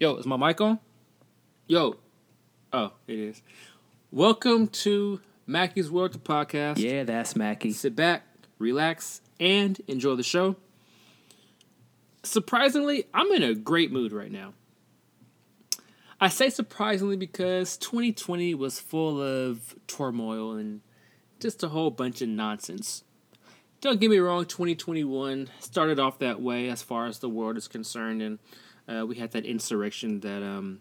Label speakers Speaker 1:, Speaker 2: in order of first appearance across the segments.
Speaker 1: Yo, is my mic on? Yo. Oh, it is. Welcome to Mackey's World, podcast.
Speaker 2: Yeah, that's Mackie.
Speaker 1: Sit back, relax, and enjoy the show. Surprisingly, I'm in a great mood right now. I say surprisingly because 2020 was full of turmoil and just a whole bunch of nonsense. Don't get me wrong, 2021 started off that way as far as the world is concerned, and uh, we had that insurrection that um,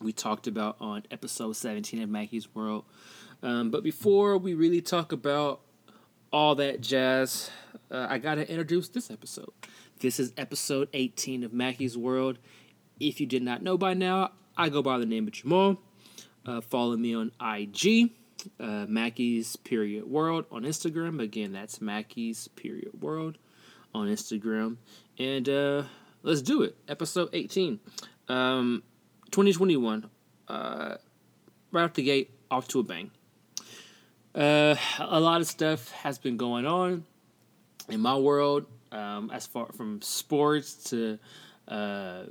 Speaker 1: we talked about on episode 17 of Mackey's World. Um, but before we really talk about all that jazz, uh, I gotta introduce this episode. This is episode 18 of Mackey's World. If you did not know by now, I go by the name of Jamal. Uh, follow me on IG, uh, Mackey's Period World on Instagram. Again, that's Mackey's Period World on Instagram. And uh, let's do it. Episode 18. Um, 2021. Uh, right off the gate, off to a bang. Uh, a lot of stuff has been going on in my world, um, as far from sports to uh,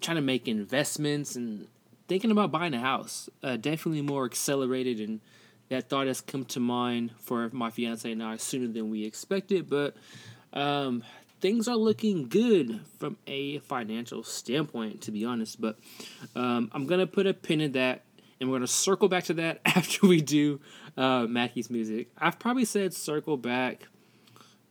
Speaker 1: trying to make investments and thinking about buying a house. Uh, definitely more accelerated, and that thought has come to mind for my fiance and I sooner than we expected. But um, things are looking good from a financial standpoint, to be honest. But um, I'm gonna put a pin in that, and we're gonna circle back to that after we do uh, Mackey's music. I've probably said circle back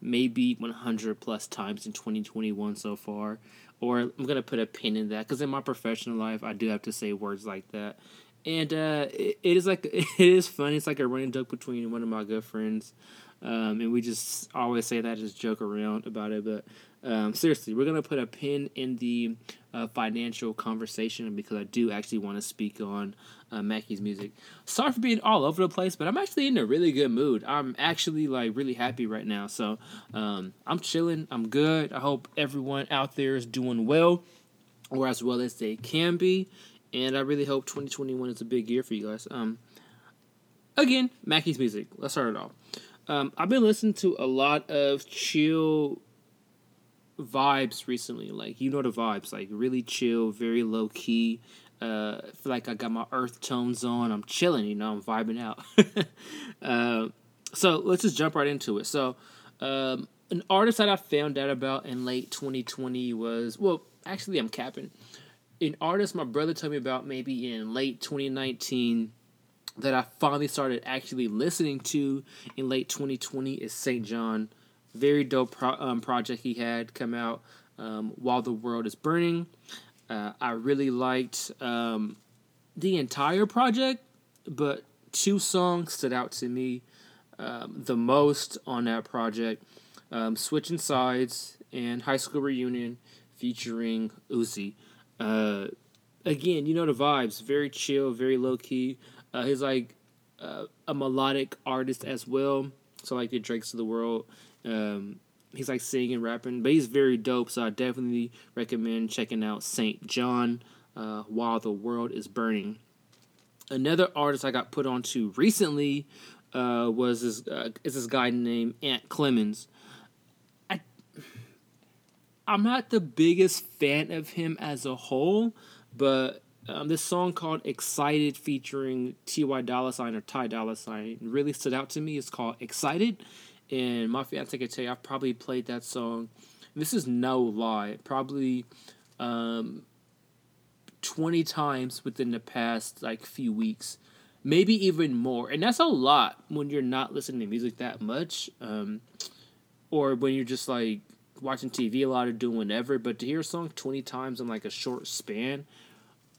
Speaker 1: maybe 100 plus times in 2021 so far or I'm gonna put a pin in that because in my professional life I do have to say words like that, and uh, it, it is like it is funny. It's like a running joke between one of my good friends, um, and we just always say that just joke around about it. But um, seriously, we're gonna put a pin in the uh, financial conversation because I do actually want to speak on uh, Mackey's music. Sorry for being all over the place, but I'm actually in a really good mood. I'm actually like really happy right now. So um, I'm chilling. I'm good. I hope everyone out there is doing well, or as well as they can be. And I really hope 2021 is a big year for you guys. Um, again, Mackey's music. Let's start it off. Um, I've been listening to a lot of chill vibes recently. Like you know the vibes, like really chill, very low key. Uh, I feel like I got my earth tones on. I'm chilling, you know. I'm vibing out. uh, so let's just jump right into it. So, um, an artist that I found out about in late 2020 was well, actually, I'm capping. An artist my brother told me about maybe in late 2019 that I finally started actually listening to in late 2020 is Saint JHN. Very dope pro- um, project he had come out um, while the world is burning. Uh, I really liked um, the entire project, but two songs stood out to me um, the most on that project um, Switching Sides and High School Reunion featuring Uzi. Uh, again, you know the vibes, very chill, very low key. Uh, he's like uh, a melodic artist as well, so like the Drakes of the world. Um, he's like singing, rapping, but he's very dope. So I definitely recommend checking out Saint JHN uh, while the world is burning. Another artist I got put onto recently uh, was this uh, is this guy named Ant Clemens. I'm not the biggest fan of him as a whole, but um, this song called "Excited" featuring Ty Dolla Sign or Ty Dolla Sign really stood out to me. It's called "Excited," and my fiance can tell you I've probably played that song. This is no lie, probably um, twenty times within the past like few weeks, maybe even more, and that's a lot when you're not listening to music that much, um, or when you're just like watching TV a lot or doing whatever. But to hear a song twenty times in like a short span,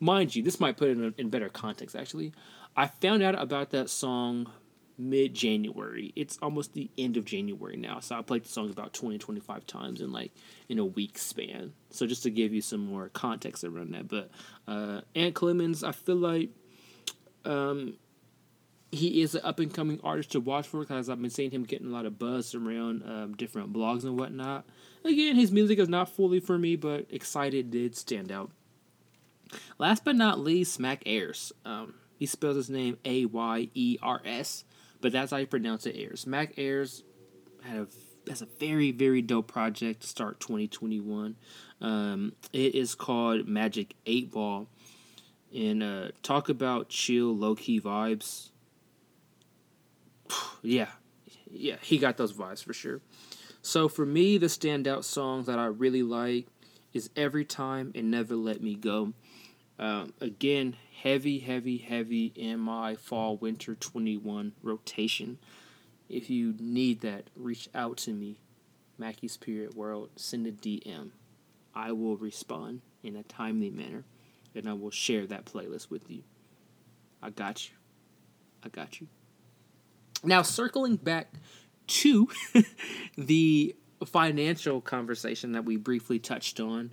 Speaker 1: mind you, this might put it in, in better context. Actually, I found out about that song mid January. It's almost the end of January now. So I played the song about 20, 25 times in like in a week span. So just to give you some more context around that. But uh Ant Clemens, I feel like um he is an up and coming artist to watch for because I've been seeing him getting a lot of buzz around um, different blogs and whatnot. Again, his music is not fully for me, but Excited did stand out. Last but not least, Mac Ayres. Um, he spells his name A Y E R S but that's how you pronounce it. Ayres. Mac Ayres had a that's a very very dope project to start 2021. Um, it is called Magic Eight Ball, and uh, talk about chill low key vibes. yeah, yeah, he got those vibes for sure. So for me, the standout songs that I really like is Every Time and Never Let Me Go. Um, again, heavy, heavy, heavy in my fall winter 21 rotation. If you need that, reach out to me, Mackie Spirit World. Send a DM. I will respond in a timely manner, and I will share that playlist with you. I got you. I got you. Now, circling back to the financial conversation that we briefly touched on,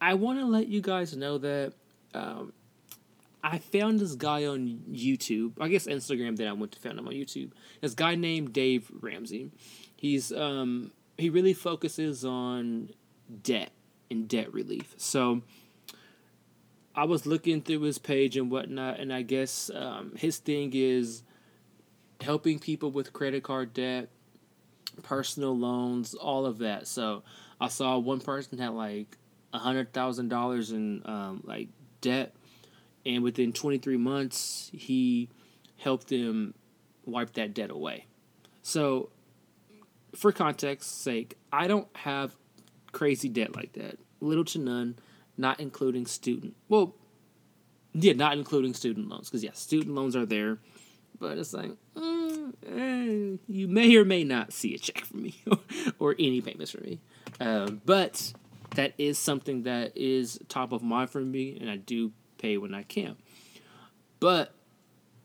Speaker 1: I want to let you guys know that um, I found this guy on YouTube. I guess Instagram. Then I went to find him on YouTube. This guy named Dave Ramsey. He's um, he really focuses on debt and debt relief. So I was looking through his page and whatnot, and I guess um, his thing is helping people with credit card debt, personal loans, all of that. So I saw one person had like a hundred thousand dollars in um, like debt, and within twenty three months he helped them wipe that debt away. So, for context's sake, I don't have crazy debt like that, little to none, not including student. Well, yeah, not including student loans, because yeah, student loans are there but it's like mm, eh, you may or may not see a check from me or any payments from me. Um, but that is something that is top of mind for me and i do pay when i can. But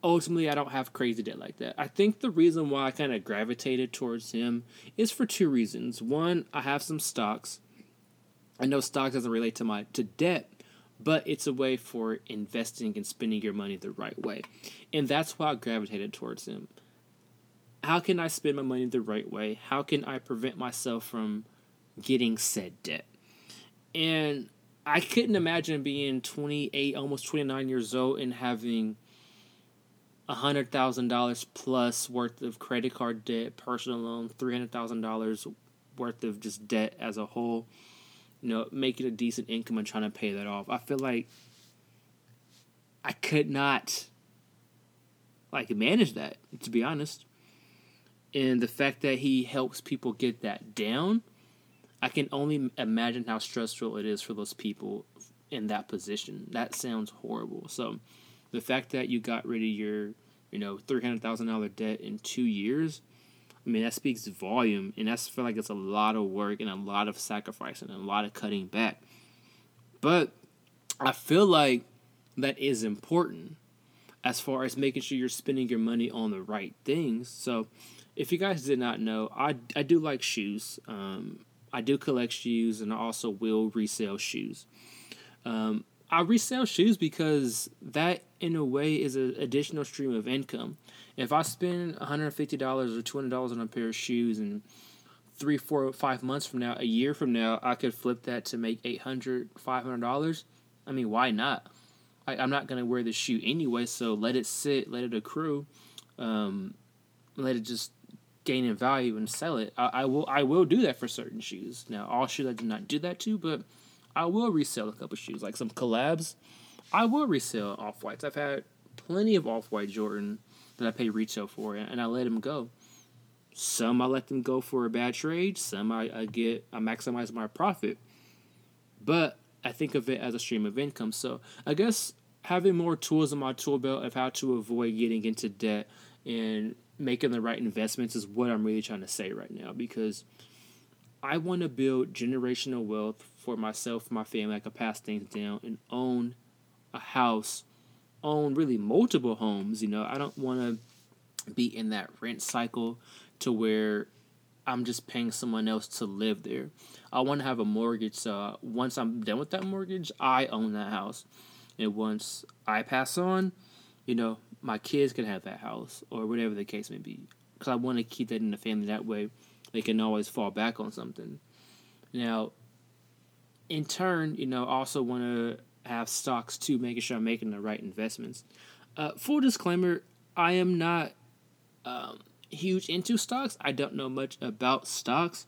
Speaker 1: ultimately i don't have crazy debt like that. I think the reason why i kind of gravitated towards him is for two reasons. One i have some stocks. I know stocks doesn't relate to my to debt but it's a way for investing and spending your money the right way. And that's why I gravitated towards him. How can I spend my money the right way? How can I prevent myself from getting said debt? And I couldn't imagine being 28, almost 29 years old and having $100,000 plus worth of credit card debt, personal loan, $300,000 worth of just debt as a whole you know, making a decent income and trying to pay that off. I feel like I could not like manage that, to be honest. And the fact that he helps people get that down, I can only imagine how stressful it is for those people in that position. That sounds horrible. So the fact that you got rid of your, you know, three hundred thousand dollar debt in two years I mean, that speaks volume, and that's feel like it's a lot of work and a lot of sacrifice and a lot of cutting back. But I feel like that is important as far as making sure you're spending your money on the right things. So, if you guys did not know, I, I do like shoes. Um, I do collect shoes, and I also will resell shoes. Um, I resell shoes because that, in a way, is an additional stream of income. If I spend $150 or $200 on a pair of shoes and three, four, five months from now, a year from now, I could flip that to make $800, $500, I mean, why not? I, am not going to wear the shoe anyway, so let it sit, let it accrue, um, let it just gain in value and sell it. I, I, will I will do that for certain shoes. Now, all shoes I do not do that to, but I will resell a couple shoes, like some collabs. I will resell off whites. I've had plenty of off white Jordan that I pay retail for, and I let them go. Some I let them go for a bad trade. Some I, I get I maximize my profit, but I think of it as a stream of income. So I guess having more tools in my tool belt of how to avoid getting into debt and making the right investments is what I'm really trying to say right now because I want to build generational wealth for myself, my family. I can pass things down and own a house own really multiple homes. You know, I don't want to be in that rent cycle to where I'm just paying someone else to live there. I want to have a mortgage so uh, once I'm done with that mortgage, I own that house. And once I pass on, you know, my kids can have that house or whatever the case may be. Because I want to keep that in the family. That way they can always fall back on something. Now, in turn, you know, also want to have stocks too, making sure I'm making the right investments. Uh, full disclaimer: I am not um, huge into stocks. I don't know much about stocks,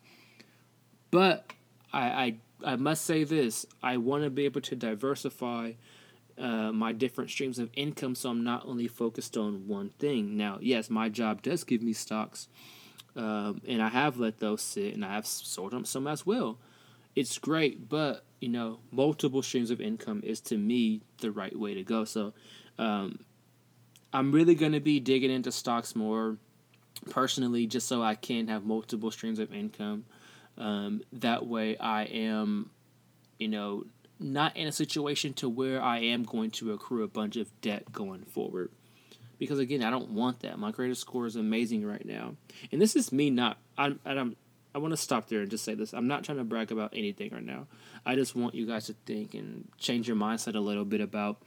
Speaker 1: but I I, I must say this: I want to be able to diversify uh, my different streams of income, so I'm not only focused on one thing. Now, yes, my job does give me stocks, um, and I have let those sit, and I have sold them some as well. It's great, but you know, multiple streams of income is to me the right way to go. So, um, I'm really going to be digging into stocks more personally, just so I can have multiple streams of income. Um, that way, I am, you know, not in a situation to where I am going to accrue a bunch of debt going forward. Because again, I don't want that. My credit score is amazing right now, and this is me not. I'm. I'm I want to stop there and just say this. I'm not trying to brag about anything right now. I just want you guys to think and change your mindset a little bit about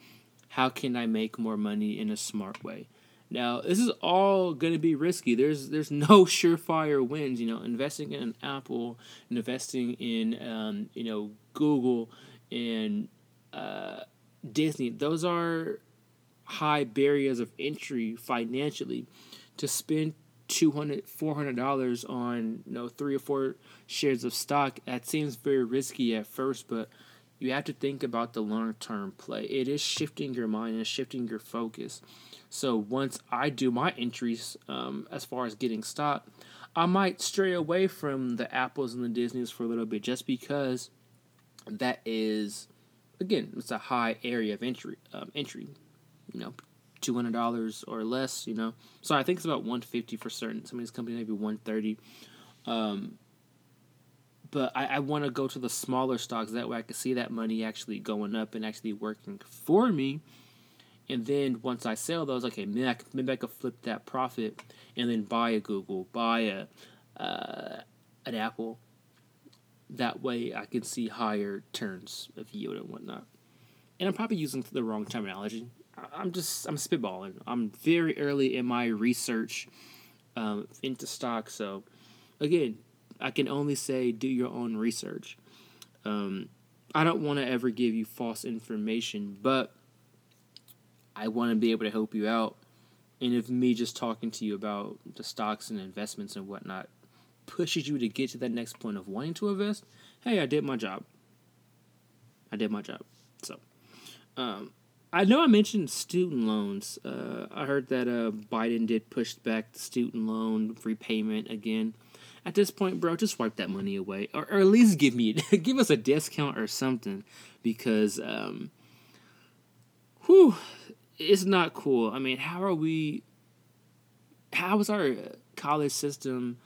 Speaker 1: how can I make more money in a smart way. Now, this is all going to be risky. There's there's no surefire wins. You know, investing in Apple, investing in um, you know Google and uh, Disney. Those are high barriers of entry financially. To spend 200 400 dollars on you know three or four shares of stock. That seems very risky at first but you have to think about the long term play. It is shifting your mind and shifting your focus. So once I do my entries um, as far as getting stock, I might stray away from the Apples and the Disneys for a little bit just because that is, again, it's a high area of entry. Um, entry, you know, two hundred dollars or less. You know, so I think it's about one fifty for certain. Some of these companies maybe one thirty. Um, but I, I want to go to the smaller stocks that way I can see that money actually going up and actually working for me and then once I sell those, okay, maybe I, maybe I could flip that profit and then buy a Google, buy a uh, an Apple. That way, I can see higher turns of yield and whatnot. And I'm probably using the wrong terminology. I'm just I'm spitballing. I'm very early in my research um, into stocks, so again, I can only say do your own research. Um, I don't want to ever give you false information, but I want to be able to help you out. And if me just talking to you about the stocks and investments and whatnot pushes you to get to that next point of wanting to invest, hey, I did my job. I did my job. So, um, I know I mentioned student loans. Uh, I heard that uh, Biden did push back the student loan repayment again. At this point, bro, just wipe that money away, or, or at least give me give us a discount or something, because um, whew, it's not cool. I mean, how are we? How is our college system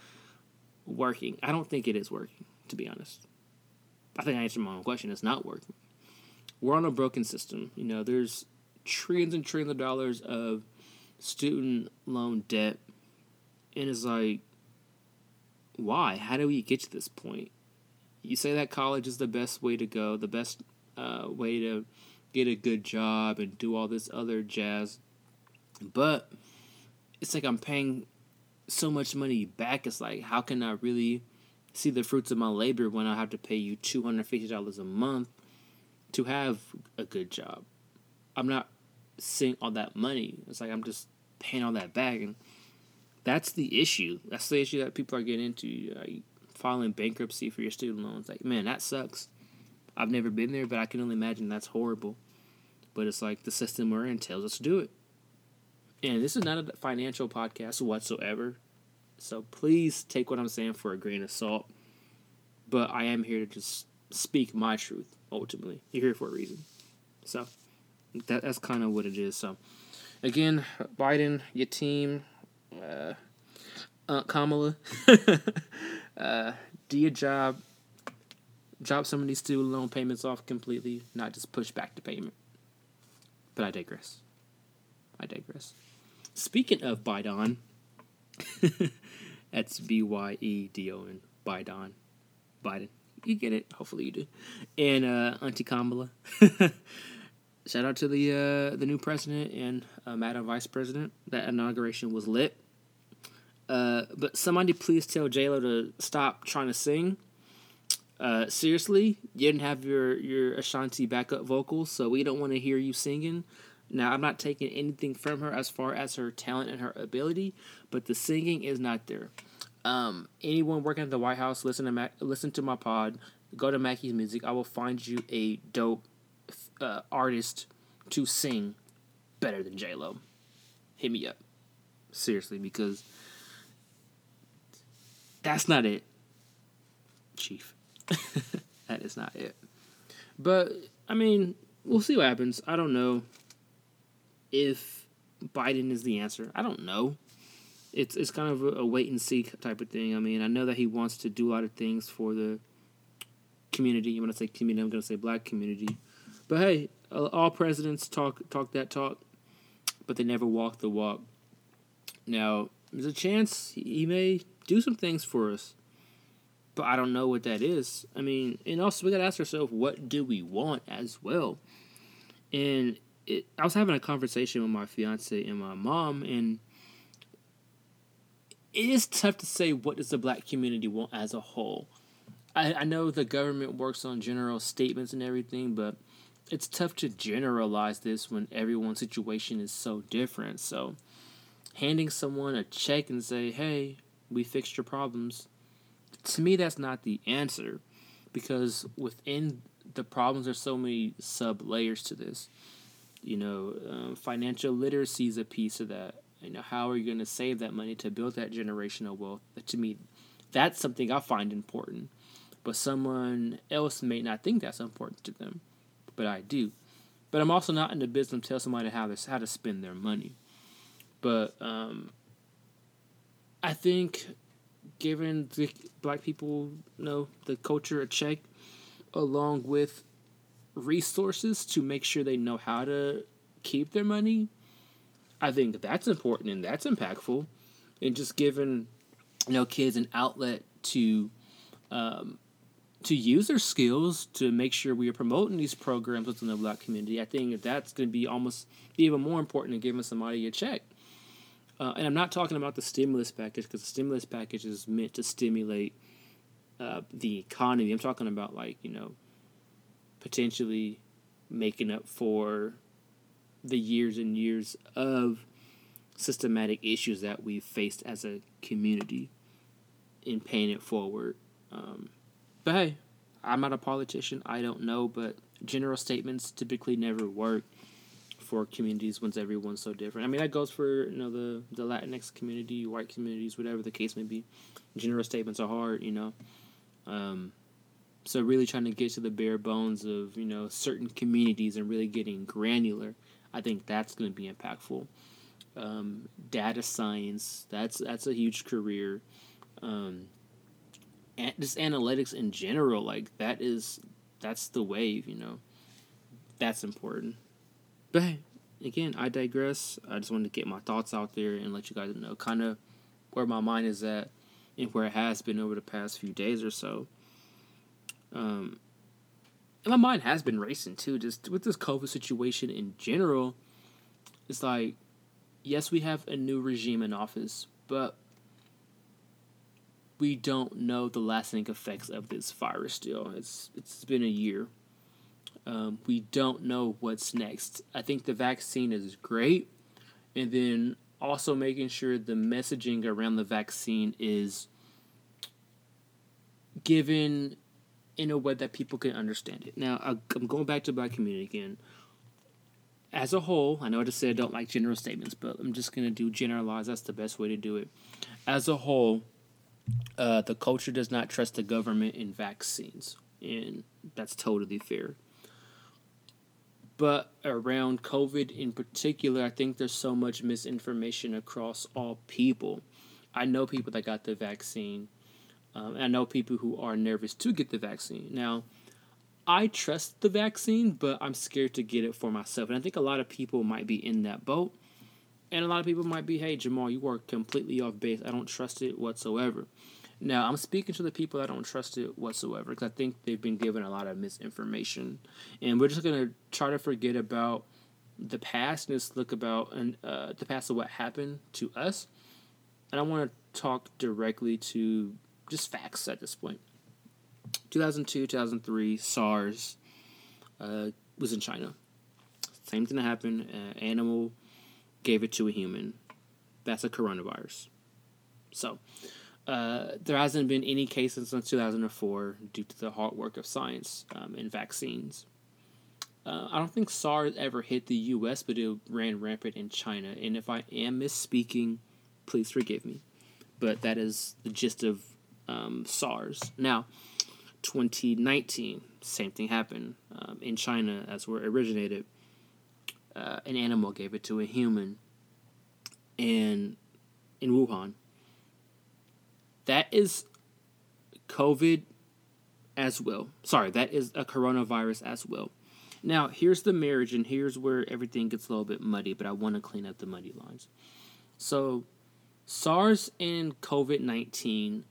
Speaker 1: working? I don't think it is working, to be honest. I think I answered my own question. It's not working. We're on a broken system. You know, there's trillions and trillions of dollars of student loan debt, and it's like, why? How do we get to this point? You say that college is the best way to go, the best uh, way to get a good job and do all this other jazz. But it's like I'm paying so much money back. It's like, how can I really see the fruits of my labor when I have to pay you $250 a month to have a good job? I'm not seeing all that money. It's like I'm just paying all that back. And that's the issue. That's the issue that people are getting into. Like filing bankruptcy for your student loans. Like, man, that sucks. I've never been there, but I can only imagine that's horrible. But it's like the system we're in tells us to do it. And this is not a financial podcast whatsoever. So please take what I'm saying for a grain of salt. But I am here to just speak my truth, ultimately. You're here for a reason. So that, that's kind of what it is. So again, Biden, your team, uh, Aunt Kamala, uh, do your job drop some of these student loan payments off completely, not just push back the payment. But I digress. I digress. Speaking of Biden, that's B Y E D O N, Biden. Biden. You get it. Hopefully you do. And uh, Auntie Kamala. Shout out to the uh, the new president and uh, Madam Vice President. That inauguration was lit. Uh, but somebody please tell JLo to stop trying to sing uh, seriously, you didn't have your your Ashanti backup vocals, so we don't want to hear you singing. Now, I'm not taking anything from her as far as her talent and her ability, but the singing is not there. Um, anyone working at the White House, listen to Mac- listen to my pod. Go to Mackie's Music. I will find you a dope uh, artist to sing better than J Lo. Hit me up, seriously, because that's not it, Chief. that is not it. But I mean, we'll see what happens. I don't know if Biden is the answer. I don't know. It's it's kind of a, a wait and see type of thing. I mean, I know that he wants to do a lot of things for the community. When I say community, I'm going to say black community. But hey, all presidents talk talk that talk, but they never walk the walk. Now, there's a chance he may do some things for us, but I don't know what that is. I mean, and also we got to ask ourselves, what do we want as well? And it, I was having a conversation with my fiance and my mom, and it is tough to say what does the black community want as a whole. I, I know the government works on general statements and everything, but it's tough to generalize this when everyone's situation is so different. So, handing someone a check and say, "Hey, we fixed your problems," to me, that's not the answer, because within the problems, there's so many sub layers to this. You know, um, financial literacy is a piece of that. You know, how are you going to save that money to build that generational wealth? To me, that's something I find important. But someone else may not think that's important to them but I do. But I'm also not in the business to tell somebody how to how to spend their money. But um, I think giving the black people, you know, the culture a check, along with resources to make sure they know how to keep their money, I think that's important and that's impactful. And just giving, you know, kids an outlet to um, to use their skills to make sure we are promoting these programs within the black community. I think that's going to be almost even more important than giving somebody a check. Uh, and I'm not talking about the stimulus package because the stimulus package is meant to stimulate uh, the economy. I'm talking about like you know potentially making up for the years and years of systematic issues that we've faced as a community in paying it forward. Um, but hey, I'm not a politician. I don't know, but general statements typically never work for communities when everyone's so different. I mean, that goes for you know the the Latinx community, white communities, whatever the case may be. General statements are hard, you know. Um, so really trying to get to the bare bones of you know certain communities and really getting granular, I think that's going to be impactful. Um, data science, that's that's a huge career. Um, just analytics in general, like that is that's the wave, you know. That's important. But hey, again, I digress. I just wanted to get my thoughts out there and let you guys know kind of where my mind is at and where it has been over the past few days or so. Um, and my mind has been racing too, just with this COVID situation in general. It's like, yes, we have a new regime in office, but we don't know the lasting effects of this virus still. It's it's been a year. Um, we don't know what's next. I think the vaccine is great, and then also making sure the messaging around the vaccine is given in a way that people can understand it. Now, I'm going back to black community again. As a whole, I know I just said I don't like general statements, but I'm just going to do generalize. That's the best way to do it. As a whole, uh, the culture does not trust the government in vaccines, and that's totally fair. But around COVID in particular, I think there's so much misinformation across all people. I know people that got the vaccine. Um, I know people who are nervous to get the vaccine. Now, I trust the vaccine, but I'm scared to get it for myself. And I think a lot of people might be in that boat. And a lot of people might be, hey, Jamal, you are completely off base. I don't trust it whatsoever. Now, I'm speaking to the people that don't trust it whatsoever because I think they've been given a lot of misinformation. And we're just going to try to forget about the past and just look about and uh, the past of what happened to us. And I want to talk directly to just facts at this point. 2002, 2003, SARS uh, was in China Same thing that happened. An animal gave it to a human. That's a coronavirus. So, uh, there hasn't been any cases since 2004 due to the hard work of science um, in vaccines. Uh, I don't think SARS ever hit the U.S., but it ran rampant in China. And if I am misspeaking, please forgive me. But that is the gist of um, SARS. Now, 2019, same thing happened um, in China. That's where it originated. Uh, an animal gave it to a human, and in Wuhan. That is COVID as well. Sorry, that is a coronavirus as well. Now, here's the marriage, and here's where everything gets a little bit muddy, but I want to clean up the muddy lines. So, SARS and COVID 19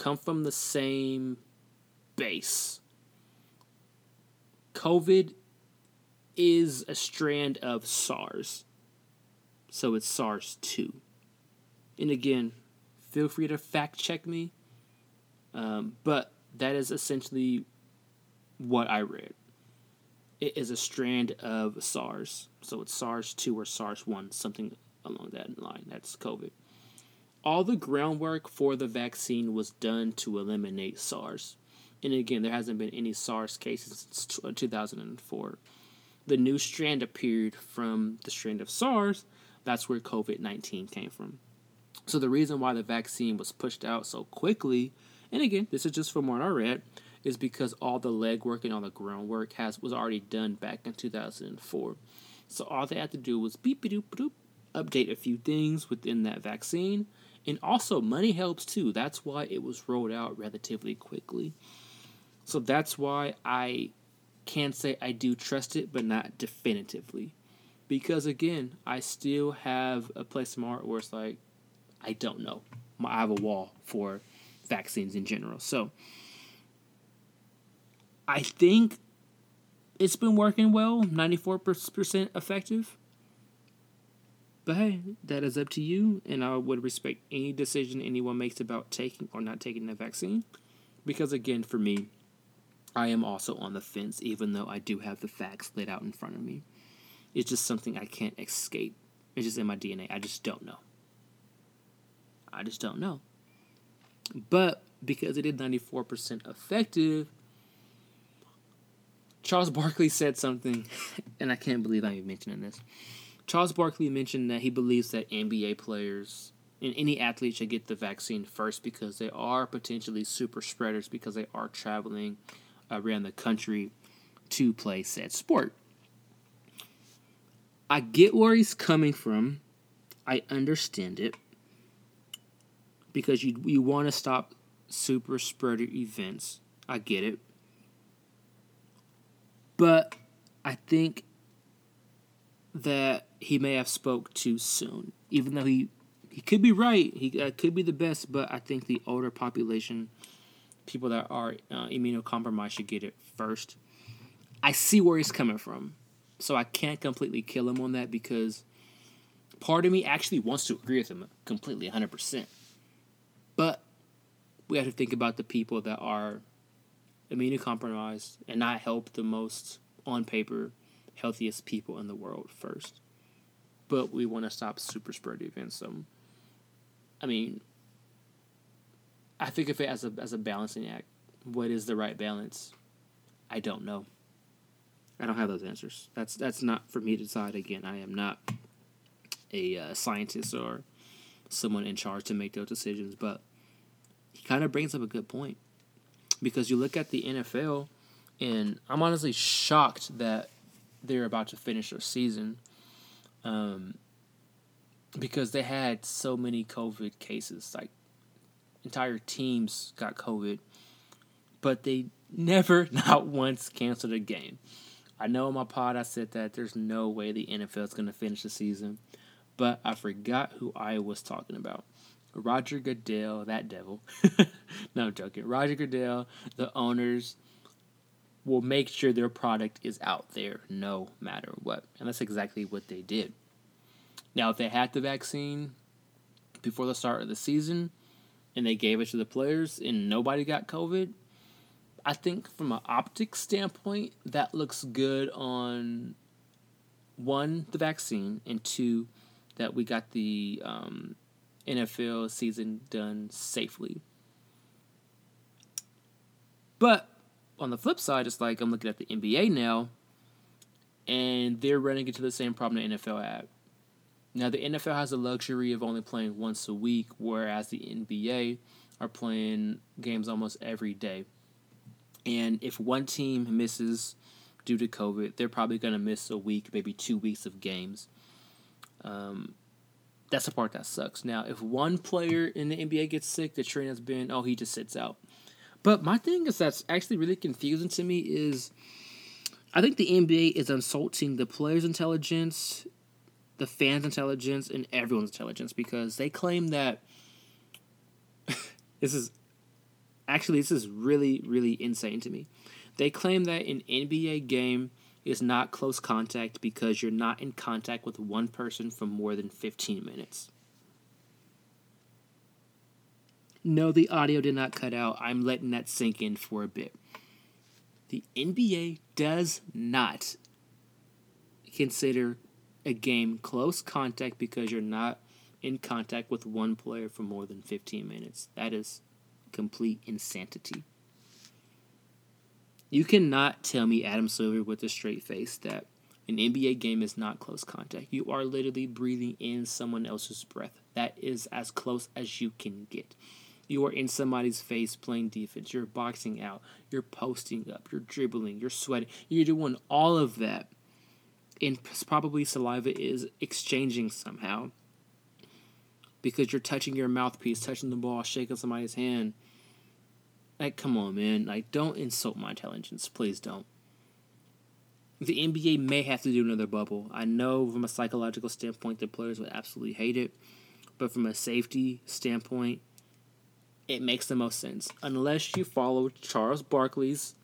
Speaker 1: come from the same base. COVID is a strand of SARS. So it's SARS 2. And again, feel free to fact check me. Um, but that is essentially what I read. It is a strand of SARS. So it's SARS 2 or SARS 1, something along that line. That's COVID. All the groundwork for the vaccine was done to eliminate SARS. And again, there hasn't been any SARS cases since uh, 2004. The new strand appeared from the strand of SARS. That's where COVID 19 came from. So the reason why the vaccine was pushed out so quickly, and again, this is just from what I read, is because all the legwork and all the groundwork has was already done back in 2004. So all they had to do was beep doop doop, update a few things within that vaccine, and also money helps too. That's why it was rolled out relatively quickly. So that's why I can say I do trust it, but not definitively. Because again, I still have a place in my heart where it's like, I don't know. I have a wall for vaccines in general. So I think it's been working well, 94% effective. But hey, that is up to you, and I would respect any decision anyone makes about taking or not taking the vaccine. Because again, for me, I am also on the fence, even though I do have the facts laid out in front of me. It's just something I can't escape. It's just in my DNA. I just don't know. I just don't know. But because it is 94% effective, Charles Barkley said something, and I can't believe I'm even mentioning this. Charles Barkley mentioned that he believes that NBA players and any athlete should get the vaccine first because they are potentially super spreaders because they are traveling around the country to play said sport. I get where he's coming from. I understand it because you you want to stop super spreader events. I get it. But I think that he may have spoke too soon. Even though he he could be right, he uh, could be the best, but I think the older population, people that are uh, immunocompromised, should get it first. I see where he's coming from, so I can't completely kill him on that because part of me actually wants to agree with him completely, hundred percent. But we have to think about the people that are immunocompromised and not help the most on paper healthiest people in the world first. But we want to stop super spread events. So, I mean, I think of it as a as a balancing act. What is the right balance? I don't know. I don't have those answers. That's that's not for me to decide. Again, I am not a uh, scientist or someone in charge to make those decisions. But he kind of brings up a good point because you look at the NFL, and I'm honestly shocked that they're about to finish their season um, because they had so many COVID cases. Like, entire teams got COVID, but they never, not once, canceled a game. I know in my pod I said that there's no way the NFL is going to finish the season, but I forgot who I was talking about. Roger Goodell, that devil. no, I'm joking. Roger Goodell, the owners will make sure their product is out there no matter what. And that's exactly what they did. Now, if they had the vaccine before the start of the season and they gave it to the players and nobody got COVID, I think from an optics standpoint, that looks good on one, the vaccine, and two, that we got the um, NFL season done safely. But on the flip side, it's like I'm looking at the NBA now, and they're running into the same problem the NFL had. Now, the NFL has the luxury of only playing once a week, whereas the NBA are playing games almost every day. And if one team misses due to COVID, they're probably going to miss a week, maybe two weeks of games. Um, that's the part that sucks. Now, if one player in the NBA gets sick, the trend has been, oh, he just sits out. But my thing is that's actually really confusing to me is I think the NBA is insulting the players' intelligence, the fans' intelligence, and everyone's intelligence because they claim that this is actually this is really really insane to me. They claim that an NBA game is not close contact because you're not in contact with one person for more than 15 minutes. No, the audio did not cut out. I'm letting that sink in for a bit. The NBA does not consider a game close contact because you're not in contact with one player for more than 15 minutes. That is complete insanity. You cannot tell me, Adam Silver, with a straight face, that an NBA game is not close contact. You are literally breathing in someone else's breath. That is as close as you can get. You are in somebody's face playing defense. You're boxing out. You're posting up. You're dribbling. You're sweating. You're doing all of that. And probably saliva is exchanging somehow. Because you're touching your mouthpiece, touching the ball, shaking somebody's hand. Like, come on, man. Like, don't insult my intelligence. Please don't. The NBA may have to do another bubble. I know from a psychological standpoint, the players would absolutely hate it. But from a safety standpoint, it makes the most sense. Unless you follow Charles Barkley's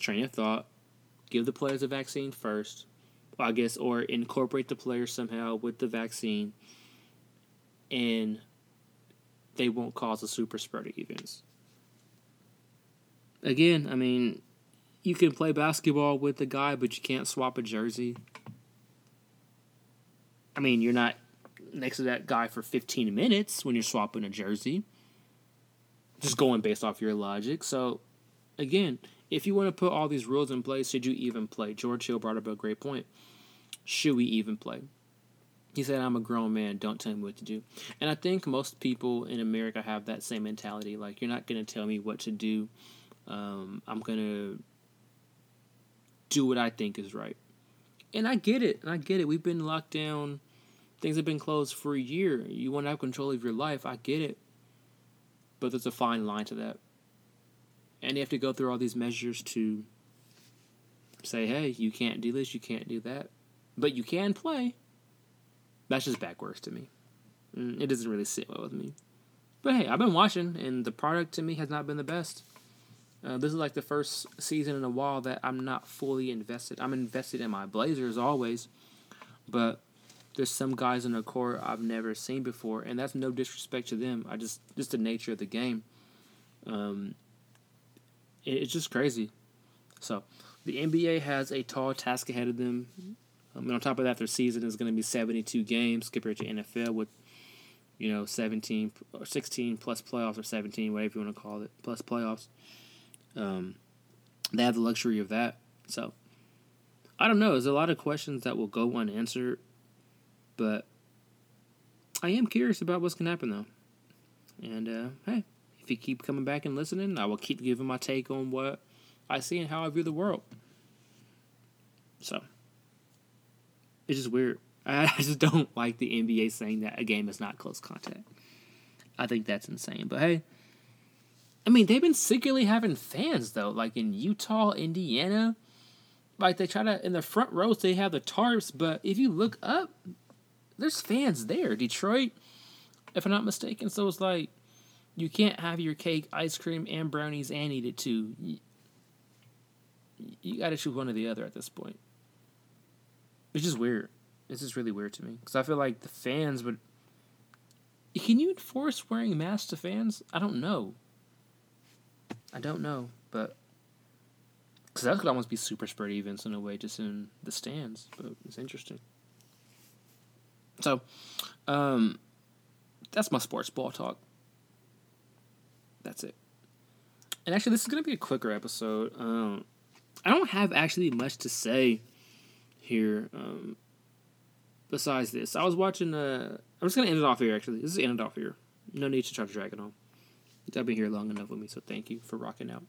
Speaker 1: train of thought, give the players a vaccine first, I guess, or incorporate the players somehow with the vaccine, and they won't cause a super spreader events. Again, I mean, you can play basketball with the guy, but you can't swap a jersey. I mean, you're not next to that guy for 15 minutes when you're swapping a jersey just going based off your logic. So, again, if you want to put all these rules in place, should you even play? George Hill brought up a great point. Should we even play? He said, I'm a grown man. Don't tell me what to do. And I think most people in America have that same mentality. Like, you're not going to tell me what to do. Um, I'm going to do what I think is right. And I get it. And I get it. We've been locked down. Things have been closed for a year. You want to have control of your life. I get it but there's a fine line to that. And you have to go through all these measures to say, hey, you can't do this, you can't do that, but you can play. That's just backwards to me. Mm, it doesn't really sit well with me. But hey, I've been watching, and the product to me has not been the best. Uh, this is like the first season in a while that I'm not fully invested. I'm invested in my Blazers always, but there's some guys in the court I've never seen before, and that's no disrespect to them. I just just the nature of the game. Um, it, it's just crazy. So the NBA has a tall task ahead of them. Um, and on top of that, their season is going to be 72 games compared to NFL with you know 17 or 16 plus playoffs or 17, whatever you want to call it, plus playoffs. Um, they have the luxury of that. So I don't know. There's a lot of questions that will go unanswered but I am curious about what's to happen, though. And uh, hey, if you keep coming back and listening, I will keep giving my take on what I see and how I view the world. So, it's just weird. I just don't like the NBA saying that a game is not close contact. I think that's insane. But hey, I mean, they've been secretly having fans, though. Like in Utah, Indiana. Like they try to, in the front rows, they have the tarps. But if you look up, there's fans there. Detroit, if I'm not mistaken. So it's like you can't have your cake, ice cream, and brownies and eat it too. You, got to choose one or the other at this point. It's just weird. It's just really weird to me because I feel like the fans would. Can you enforce wearing masks to fans? I don't know. I don't know, but because that could almost be super spread events in a way, just in the stands. But it's interesting. So, um, that's my sports ball talk. That's it. And actually, this is to be a quicker episode. Um, I don't have actually much to say here. Um, besides this, I was watching. Uh, I'm just to end it off here. Actually, this is end it off here. No need to try to drag it on. I've been here long enough with me, so thank you for rocking out.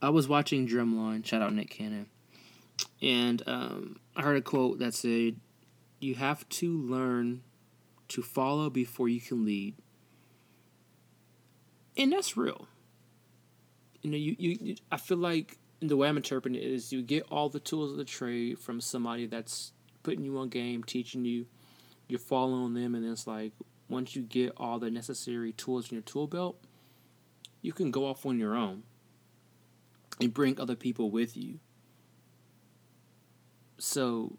Speaker 1: I was watching Drumline. Shout out Nick Cannon, and um, I heard a quote that said, "You have to learn to follow before you can lead," and that's real. You know, you, you, you I feel like the way I'm interpreting it is you get all the tools of the trade from somebody that's putting you on game, teaching you, you're following them, and it's like once you get all the necessary tools in your tool belt, you can go off on your own and bring other people with you. So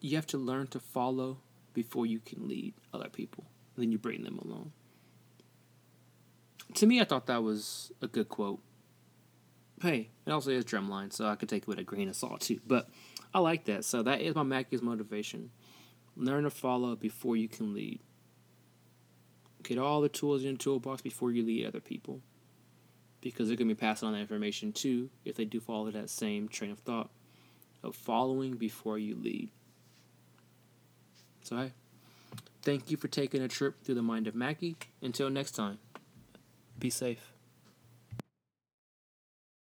Speaker 1: you have to learn to follow before you can lead other people. And then you bring them along. To me, I thought that was a good quote. Hey, it also is drumline, so I could take it with a grain of salt too. But I like that. So that is my Mackie's motivation. Learn to follow before you can lead. Get all the tools in your toolbox before you lead other people. Because they're going to be passing on that information too if they do follow that same train of thought of following before you lead. So, hey, thank you for taking a trip through the mind of Mackie. Until next time, be safe.